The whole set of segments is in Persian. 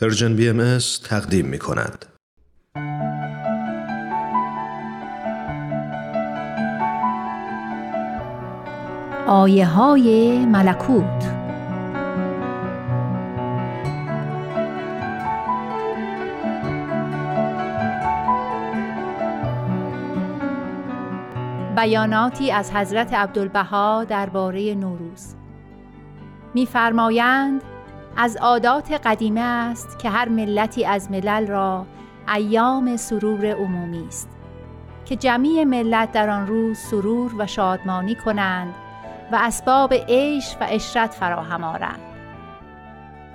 پرژن بی ام تقدیم می کند. آیه های ملکوت بیاناتی از حضرت عبدالبها درباره نوروز می‌فرمایند از عادات قدیمه است که هر ملتی از ملل را ایام سرور عمومی است که جمعی ملت در آن روز سرور و شادمانی کنند و اسباب عیش و اشرت فراهم آرند.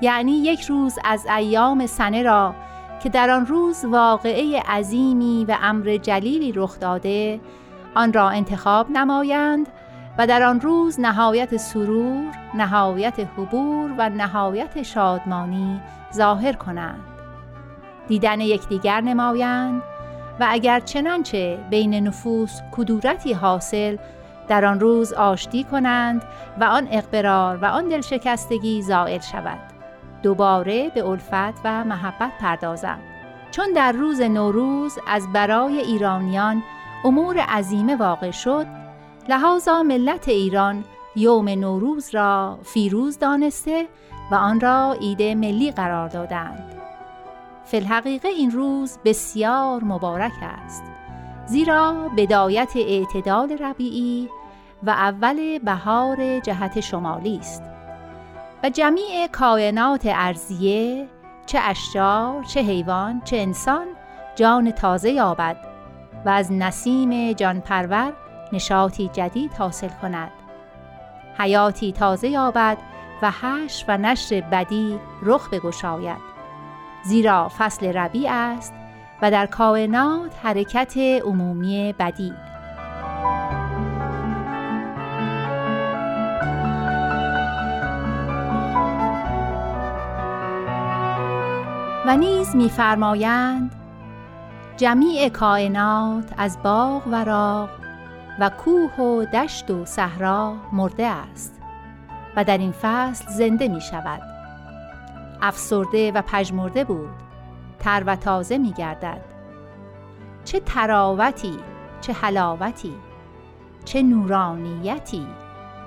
یعنی یک روز از ایام سنه را که در آن روز واقعه عظیمی و امر جلیلی رخ داده آن را انتخاب نمایند و در آن روز نهایت سرور، نهایت حبور و نهایت شادمانی ظاهر کنند. دیدن یکدیگر نمایند و اگر چنانچه بین نفوس کدورتی حاصل در آن روز آشتی کنند و آن اقبرار و آن دلشکستگی زائل شود. دوباره به الفت و محبت پردازم. چون در روز نوروز از برای ایرانیان امور عظیمه واقع شد لحاظا ملت ایران یوم نوروز را فیروز دانسته و آن را عید ملی قرار دادند. فی الحقیقه این روز بسیار مبارک است. زیرا بدایت اعتدال ربیعی و اول بهار جهت شمالی است. و جمیع کائنات ارزیه چه اشجار چه حیوان چه انسان جان تازه یابد و از نسیم جانپرور نشاطی جدید حاصل کند. حیاتی تازه یابد و حش و نشر بدی رخ بگشاید. زیرا فصل ربیع است و در کائنات حرکت عمومی بدی. و نیز می‌فرمایند جمیع کائنات از باغ و راغ و کوه و دشت و صحرا مرده است و در این فصل زنده می شود. افسرده و پژمرده بود. تر و تازه می گردد. چه تراوتی چه حلاوتی چه نورانیتی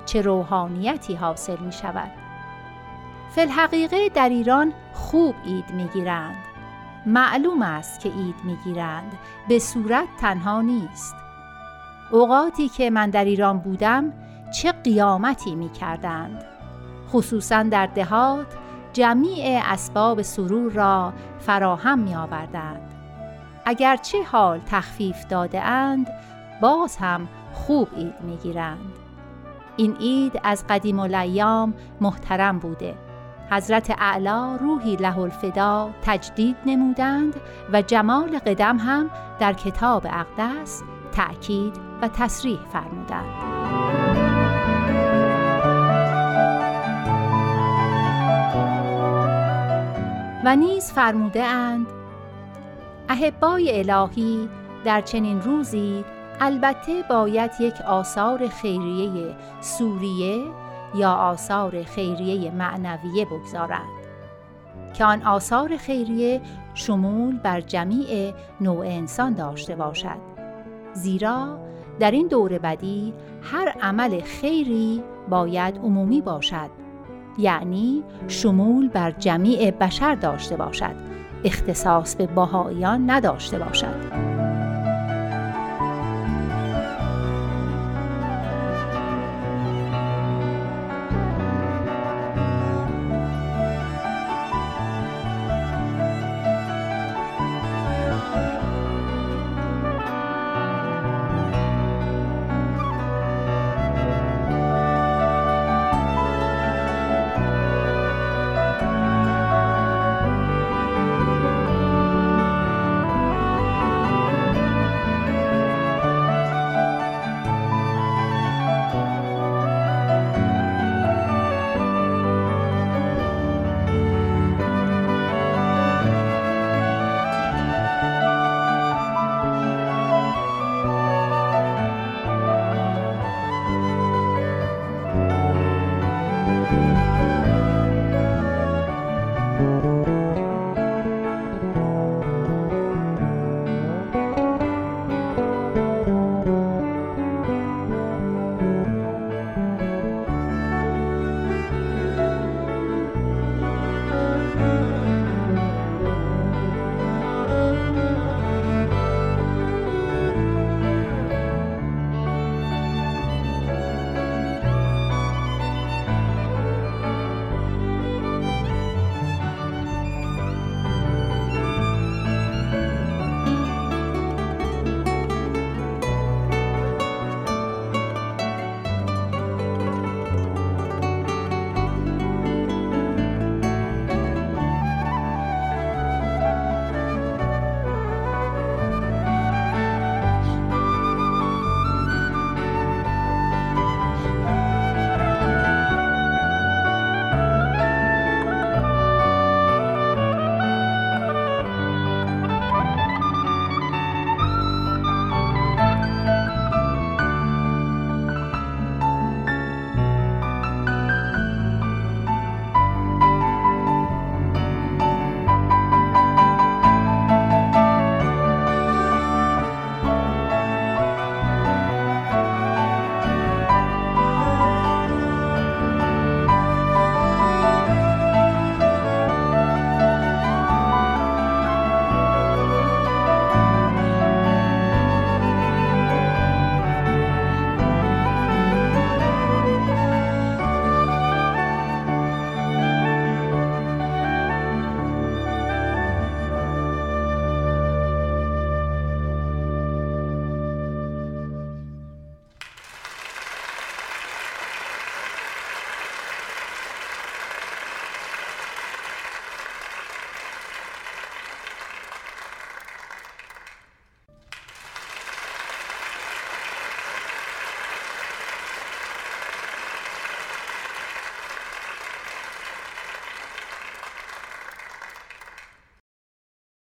چه روحانیتی حاصل می شود. فی الحقیقه در ایران خوب عید می گیرند. معلوم است که عید می گیرند. به صورت تنها نیست. اوقاتی که من در ایران بودم چه قیامتی می کردند خصوصا در دهات جمیع اسباب سرور را فراهم می آوردند اگرچه حال تخفیف داده اند باز هم خوب عید می گیرند این عید از قدیم الایام محترم بوده. حضرت اعلا روحی له الفدا تجدید نمودند و جمال قدم هم در کتاب اقدس تأکید و تصریح فرمودند. و نیز فرموده اند احبای الهی در چنین روزی البته باید یک آثار خیریه سوریه یا آثار خیریه معنویه بگذارند که آن آثار خیریه شمول بر جمیع نوع انسان داشته باشد. زیرا در این دور بدی هر عمل خیری باید عمومی باشد یعنی شمول بر جمیع بشر داشته باشد اختصاص به باهایان نداشته باشد.